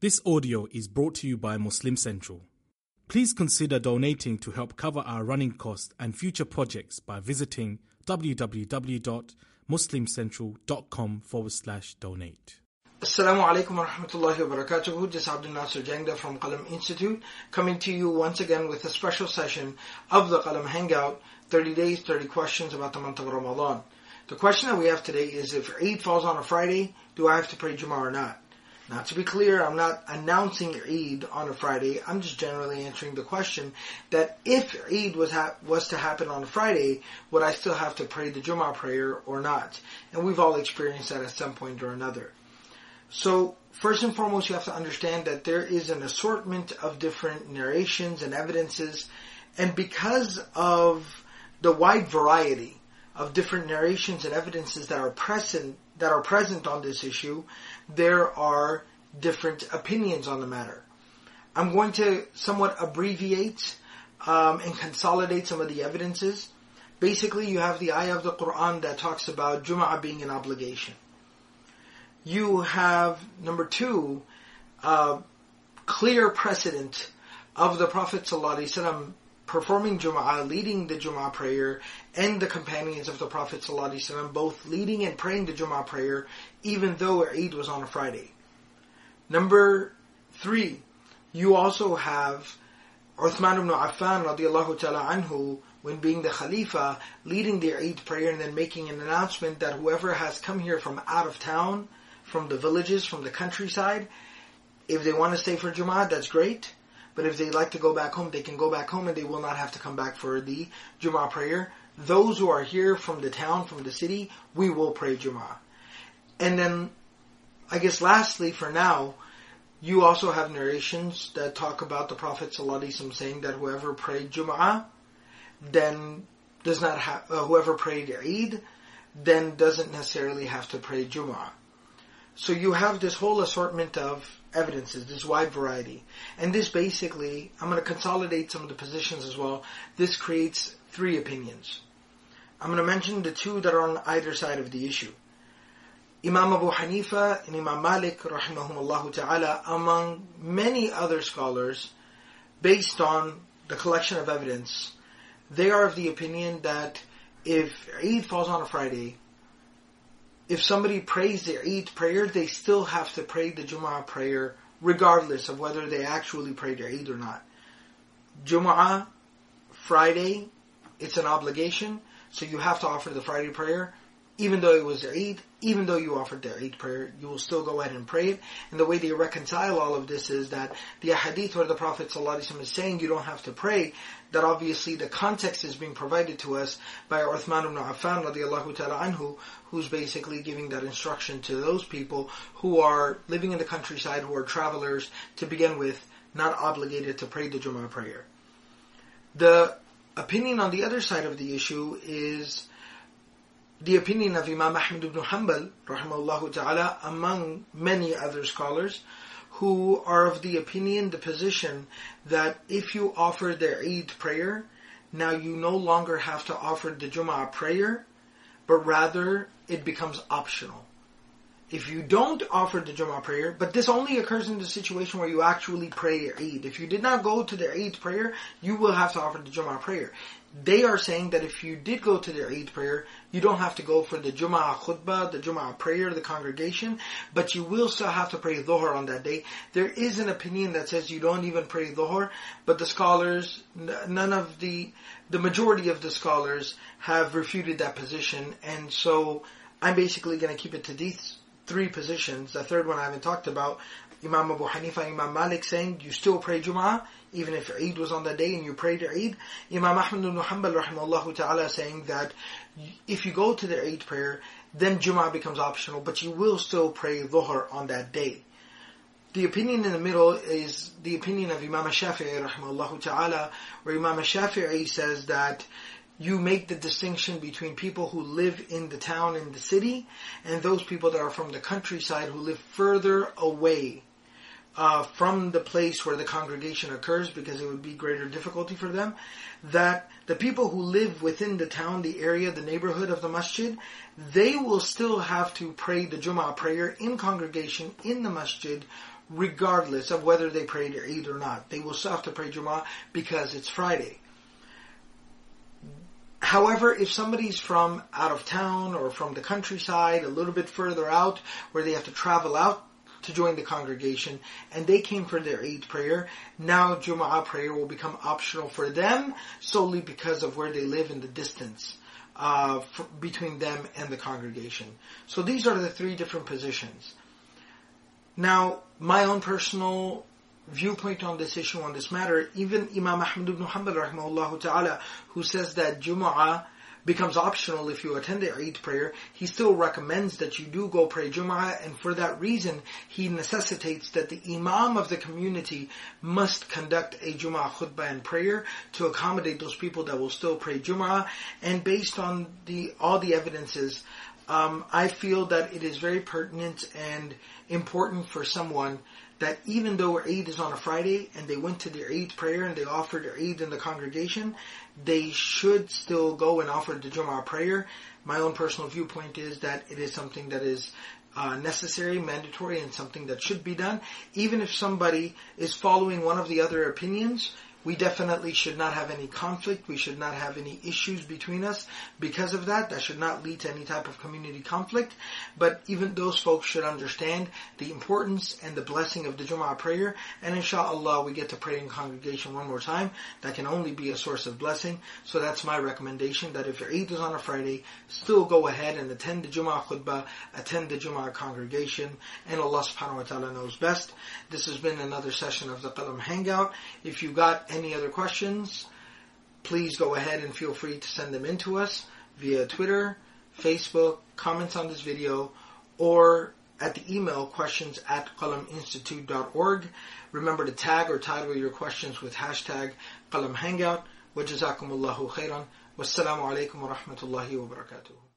This audio is brought to you by Muslim Central. Please consider donating to help cover our running costs and future projects by visiting www.muslimcentral.com forward slash donate. Assalamu alaikum wa rahmatullahi wa barakatuhu. This is Abdul Nasir Jangda from Qalam Institute coming to you once again with a special session of the Qalam Hangout 30 days, 30 questions about the month of Ramadan. The question that we have today is if Eid falls on a Friday, do I have to pray Jummah or not? Now, to be clear, I'm not announcing Eid on a Friday. I'm just generally answering the question that if Eid was ha- was to happen on a Friday, would I still have to pray the Jummah prayer or not? And we've all experienced that at some point or another. So, first and foremost, you have to understand that there is an assortment of different narrations and evidences, and because of the wide variety of different narrations and evidences that are present that are present on this issue, there are different opinions on the matter. I'm going to somewhat abbreviate um, and consolidate some of the evidences. Basically, you have the ayah of the Quran that talks about Jum'ah being an obligation. You have, number two, uh, clear precedent of the Prophet ﷺ performing Jum'ah, leading the Jum'ah prayer, and the companions of the Prophet ﷺ both leading and praying the Jum'ah prayer, even though Eid was on a Friday. Number three, you also have Uthman ibn Affan radiallahu ta'ala anhu, when being the Khalifa, leading the Eid prayer and then making an announcement that whoever has come here from out of town, from the villages, from the countryside, if they want to stay for Jum'ah, that's great. But if they like to go back home, they can go back home and they will not have to come back for the Jummah prayer. Those who are here from the town, from the city, we will pray Jummah. And then, I guess lastly, for now, you also have narrations that talk about the Prophet ﷺ saying that whoever prayed Jum'ah, then does not have, uh, whoever prayed Eid, then doesn't necessarily have to pray Jum'ah. So you have this whole assortment of evidences, this wide variety. And this basically, I'm going to consolidate some of the positions as well. This creates three opinions. I'm going to mention the two that are on either side of the issue. Imam Abu Hanifa and Imam Malik, rahimahumullah ta'ala, among many other scholars, based on the collection of evidence, they are of the opinion that if Eid falls on a Friday, if somebody prays their Eid prayer, they still have to pray the Jum'ah prayer regardless of whether they actually prayed their Eid or not. Jum'ah, Friday, it's an obligation, so you have to offer the Friday prayer even though it was their Eid, even though you offered their Eid prayer, you will still go ahead and pray it. And the way they reconcile all of this is that the hadith where the Prophet ﷺ is saying you don't have to pray, that obviously the context is being provided to us by Uthman ibn Affan radiallahu ta'ala anhu, who's basically giving that instruction to those people who are living in the countryside, who are travelers to begin with, not obligated to pray the Jummah prayer. The opinion on the other side of the issue is the opinion of Imam Ahmad ibn Hanbal, rahimahullah ta'ala, among many other scholars, who are of the opinion, the position, that if you offer the Eid prayer, now you no longer have to offer the Jum'ah prayer, but rather it becomes optional. If you don't offer the Jum'ah prayer, but this only occurs in the situation where you actually pray Eid. If you did not go to the Eid prayer, you will have to offer the Jum'ah prayer. They are saying that if you did go to the Eid prayer, you don't have to go for the Jum'ah khutbah, the Jum'ah prayer, the congregation, but you will still have to pray Dhuhr on that day. There is an opinion that says you don't even pray Dhuhr, but the scholars, none of the, the majority of the scholars have refuted that position, and so I'm basically going to keep it to these three positions. The third one I haven't talked about. Imam Abu Hanifa Imam Malik saying you still pray Jum'ah, even if Eid was on that day and you prayed Eid. Imam Ahmad ibn Hanbal rahimahullah ta'ala saying that if you go to the Eid prayer, then Jum'ah becomes optional, but you will still pray Dhuhr on that day. The opinion in the middle is the opinion of Imam Shafi'i rahimahullah ta'ala, where Imam Shafi'i says that you make the distinction between people who live in the town, in the city, and those people that are from the countryside who live further away uh, from the place where the congregation occurs because it would be greater difficulty for them. That the people who live within the town, the area, the neighborhood of the masjid, they will still have to pray the Jummah prayer in congregation in the masjid regardless of whether they prayed Eid or not. They will still have to pray Jum'ah because it's Friday. However, if somebody's from out of town or from the countryside, a little bit further out, where they have to travel out to join the congregation, and they came for their Eid prayer, now Jum'ah prayer will become optional for them solely because of where they live in the distance. Uh, between them and the congregation. So these are the three different positions. Now, my own personal viewpoint on this issue, on this matter, even Imam Ahmad ibn Hanbal rahimahullah ta'ala, who says that Jum'ah becomes optional if you attend the Eid prayer, he still recommends that you do go pray Jum'ah, and for that reason, he necessitates that the Imam of the community must conduct a Jum'ah khutbah and prayer to accommodate those people that will still pray Jum'ah, and based on the all the evidences, um, I feel that it is very pertinent and important for someone that even though Eid is on a Friday and they went to their Eid prayer and they offered their Eid in the congregation, they should still go and offer the Jum'ah prayer. My own personal viewpoint is that it is something that is uh, necessary, mandatory, and something that should be done. Even if somebody is following one of the other opinions, we definitely should not have any conflict. We should not have any issues between us because of that. That should not lead to any type of community conflict. But even those folks should understand the importance and the blessing of the Jum'ah prayer. And inshallah, we get to pray in congregation one more time. That can only be a source of blessing. So that's my recommendation that if your Eid is on a Friday, still go ahead and attend the Jum'ah khutbah, attend the Jum'ah congregation. And Allah subhanahu wa ta'ala knows best. This has been another session of the Qalam Hangout. If you got any other questions, please go ahead and feel free to send them in to us via Twitter, Facebook, comments on this video, or at the email questions at qalaminstitute.org. Remember to tag or title your questions with hashtag qalam hangout. Wajazakumullahu khairan. Wassalamu alaikum wa rahmatullahi wa barakatuh.